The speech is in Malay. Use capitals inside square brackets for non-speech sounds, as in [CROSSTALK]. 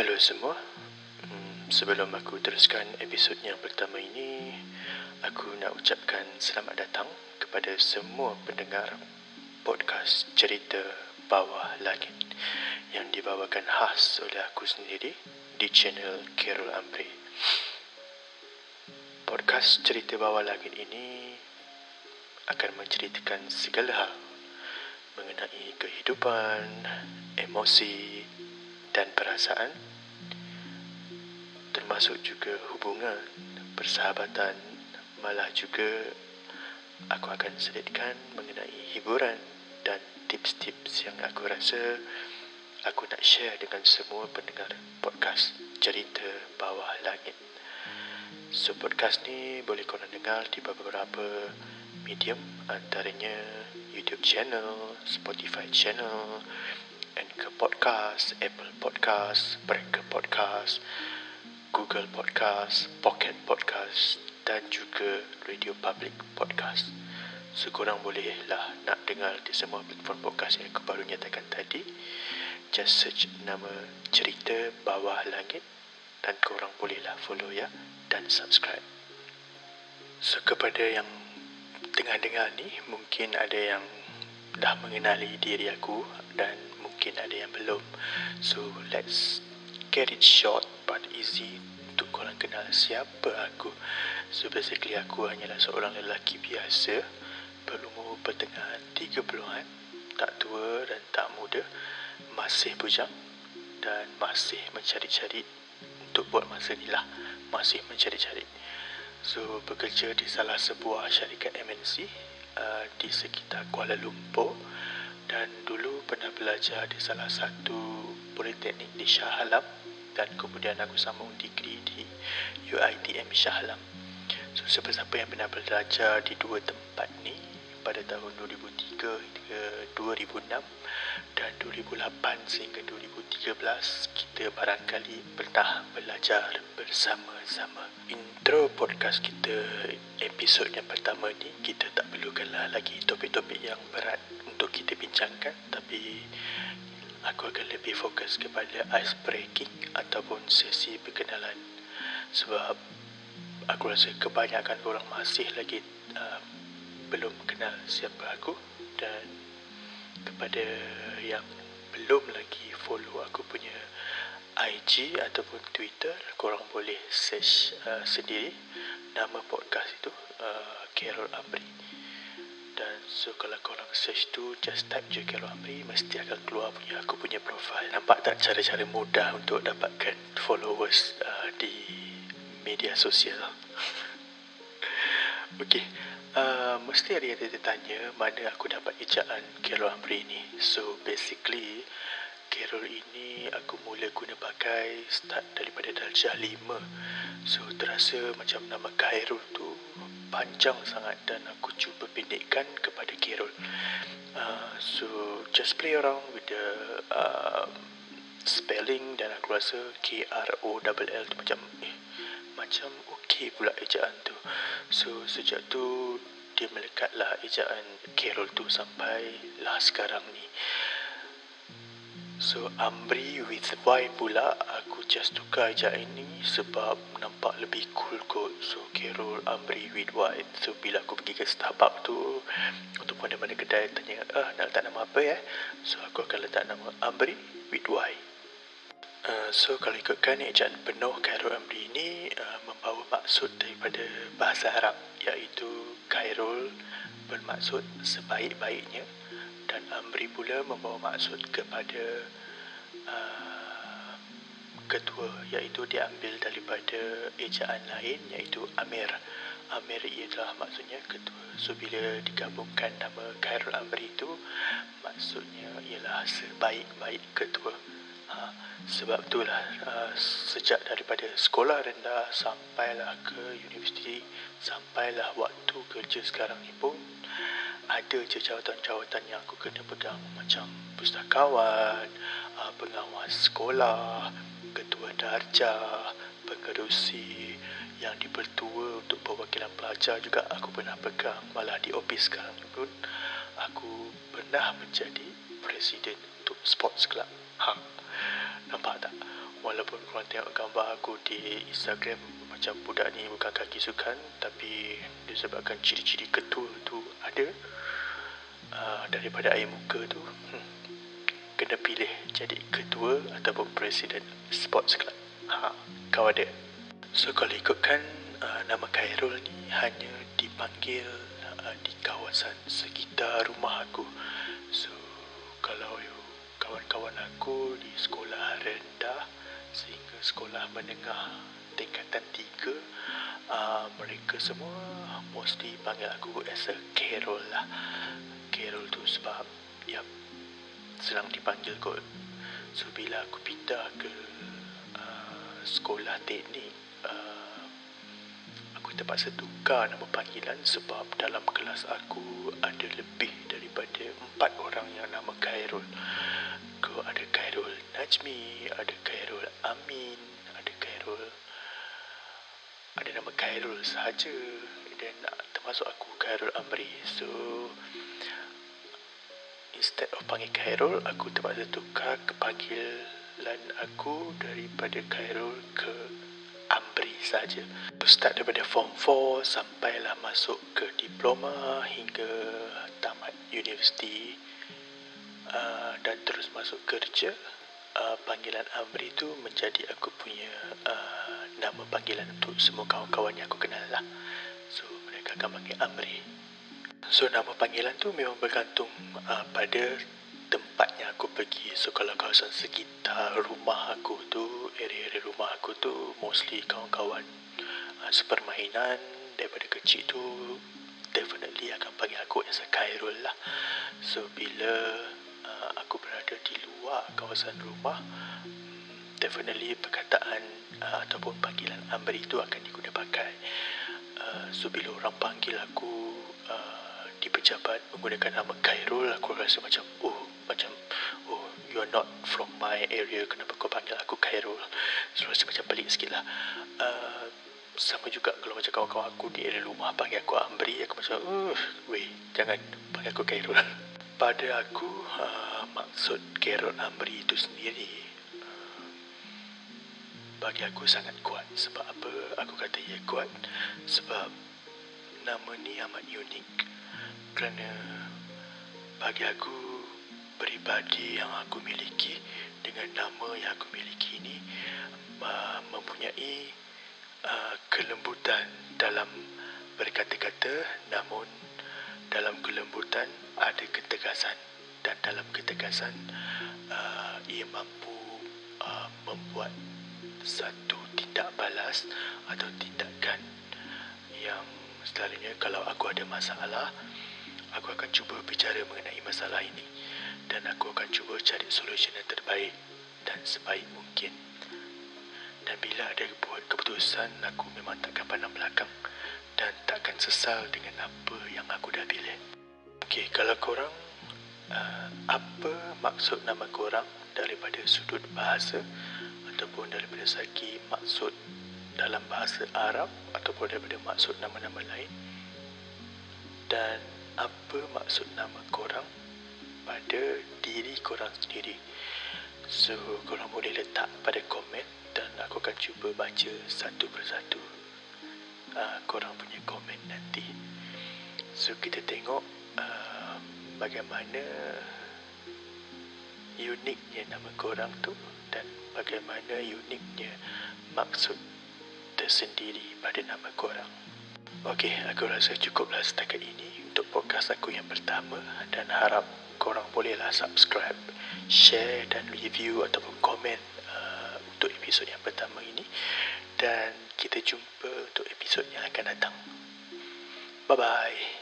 Hello semua. Hmm, sebelum aku teruskan episod yang pertama ini, aku nak ucapkan selamat datang kepada semua pendengar podcast cerita Bawah Langit yang dibawakan khas oleh aku sendiri di channel Carol Ambre. Podcast cerita Bawah Langit ini akan menceritakan segala hal mengenai kehidupan, emosi, dan perasaan termasuk juga hubungan, persahabatan malah juga aku akan selitkan mengenai hiburan dan tips-tips yang aku rasa aku nak share dengan semua pendengar podcast cerita bawah langit. So podcast ni boleh korang dengar di beberapa medium antaranya YouTube channel, Spotify channel, Anchor Podcast, Apple Podcast, Breaker Podcast, Google Podcast, Pocket Podcast dan juga Radio Public Podcast. So, korang bolehlah nak dengar di semua platform podcast yang aku baru nyatakan tadi. Just search nama Cerita Bawah Langit dan korang bolehlah follow ya dan subscribe. So, kepada yang tengah dengar ni, mungkin ada yang dah mengenali diri aku dan mungkin ada yang belum. So let's get it short but easy untuk korang kenal siapa aku. So basically aku hanyalah seorang lelaki biasa berumur pertengahan 30-an, tak tua dan tak muda, masih bujang dan masih mencari-cari untuk buat masa ni lah. Masih mencari-cari. So bekerja di salah sebuah syarikat MNC uh, di sekitar Kuala Lumpur dan belajar di salah satu politeknik di Shah Alam dan kemudian aku sambung degree di UiTM Shah Alam. So siapa-siapa yang pernah belajar di dua tempat ni pada tahun 2003 hingga 2006 dan 2008 sehingga 2013 kita barangkali pernah belajar bersama-sama. Intro podcast kita episod yang pertama ni kita tak perlukanlah lagi topik-topik yang berat untuk kita bincangkan tapi aku akan lebih fokus kepada ice breaking ataupun sesi perkenalan sebab aku rasa kebanyakan orang masih lagi uh, belum kenal siapa aku dan kepada yang belum lagi follow aku punya IG ataupun Twitter korang boleh search uh, sendiri nama podcast itu uh, Carol Amri dan so kalau korang search tu just type je Carol Amri mesti akan keluar punya aku punya profile. Nampak tak cara-cara mudah untuk dapatkan followers uh, di media sosial? [LAUGHS] Okey, uh, mesti ada yang tanya mana aku dapat ejaan Carol Amri ni? So basically Carol ini aku mula guna pakai start daripada darjah 5 so terasa macam nama Khairul tu panjang sangat dan aku cuba pendekkan kepada Kirul. Uh, so just play around with the uh, spelling dan aku rasa K R O L L tu macam eh macam okey pula ejaan tu. So sejak tu dia melekatlah ejaan Kirul tu sampai lah sekarang ni. So Amri with Y pula aku just tukar je ini sebab nampak lebih cool kot. So Carol Amri with Y. So bila aku pergi ke Starbucks tu untuk mana-mana kedai tanya ah nak letak nama apa ya? So aku akan letak nama Amri with Y. Uh, so kalau ikutkan ejaan penuh Khairul Amri ini uh, membawa maksud daripada bahasa Arab iaitu Khairul bermaksud sebaik-baiknya dan Amri pula membawa maksud kepada uh, ketua iaitu diambil daripada ejaan lain iaitu Amir. Amir ialah maksudnya ketua. So bila digabungkan nama Khairul Amri itu maksudnya ialah sebaik-baik ketua. Ha, sebab itulah uh, sejak daripada sekolah rendah sampailah ke universiti sampailah waktu kerja sekarang ni pun ada je jawatan-jawatan yang aku kena pegang macam pustakawan, uh, pengawas sekolah, ketua darjah, pengerusi yang dipertua untuk perwakilan pelajar juga aku pernah pegang malah di ofis sekarang pun aku pernah menjadi presiden untuk sports club. Ha. Nampak tak? walaupun korang tengok gambar aku di Instagram macam budak ni bukan kaki sukan tapi disebabkan ciri-ciri ketua tu ada uh, daripada air muka tu hmm, kena pilih jadi ketua ataupun presiden sports club. Ha, kau ada? So kalau ikutkan uh, nama Khairul ni hanya dipanggil uh, di kawasan sekitar rumah aku. So kalau kawan-kawan aku di sekolah rendah sehingga sekolah menengah tingkatan tiga uh, mereka semua mesti panggil aku as a Carol lah. Carol tu sebab ya senang dipanggil kot. So bila aku pindah ke uh, sekolah teknik uh, aku terpaksa tukar nama panggilan sebab dalam kelas aku ada lebih daripada empat orang yang nama Khairul. Ada Khairul Najmi, ada Khairul Amin, ada Khairul ada nama Khairul saja dan termasuk aku Khairul Amri. So instead of panggil Khairul, aku terpaksa tukar ke panggilan aku daripada Khairul ke Amri saja. Start daripada form 4 sampailah masuk ke diploma hingga tamat universiti uh, dan terus masuk kerja uh, panggilan Amri tu menjadi aku punya uh, nama panggilan untuk semua kawan-kawan yang aku kenal lah. So mereka akan panggil Amri. So nama panggilan tu memang bergantung uh, pada tempat yang aku pergi. So kalau kawasan sekitar rumah aku tu area-area rumah aku tu mostly kawan-kawan uh, sepermainan daripada kecil tu definitely akan panggil aku as a Khairul lah. So bila berada di luar kawasan rumah definitely perkataan uh, ataupun panggilan Amri itu akan digunakan. Pakai uh, so bila orang panggil aku uh, di pejabat menggunakan nama Khairul aku rasa macam oh macam oh you are not from my area kenapa kau panggil aku Khairul? So rasa macam pelik sikit lah. Uh, sama juga kalau macam kawan-kawan aku di area rumah panggil aku Amri aku macam uh, weh jangan panggil aku Khairul [LAUGHS] pada aku uh, maksud Gerard Amri itu sendiri bagi aku sangat kuat. Sebab apa? Aku kata ia kuat sebab nama ni amat unik. Kerana bagi aku peribadi yang aku miliki dengan nama yang aku miliki ini uh, mempunyai uh, kelembutan dalam berkata-kata namun dalam kelembutan ada ketegasan dan dalam ketegasan uh, ia mampu uh, membuat satu tindak balas atau tindakan yang selalunya kalau aku ada masalah aku akan cuba bicara mengenai masalah ini dan aku akan cuba cari solusi yang terbaik dan sebaik mungkin. Dan bila ada buat keputusan aku memang takkan pandang belakang dan takkan sesal dengan apa yang aku dah pilih. Okey, kalau korang uh, apa maksud nama korang daripada sudut bahasa ataupun daripada segi maksud dalam bahasa Arab ataupun daripada maksud nama-nama lain? Dan apa maksud nama korang pada diri korang sendiri? So korang boleh letak pada komen dan aku akan cuba baca satu persatu uh, korang punya komen nanti so kita tengok uh, bagaimana uniknya nama korang tu dan bagaimana uniknya maksud tersendiri pada nama korang. Okey, aku rasa cukuplah setakat ini untuk podcast aku yang pertama dan harap korang bolehlah subscribe, share dan review ataupun komen uh, untuk episod yang pertama ini dan kita jumpa untuk episod yang akan datang. Bye-bye.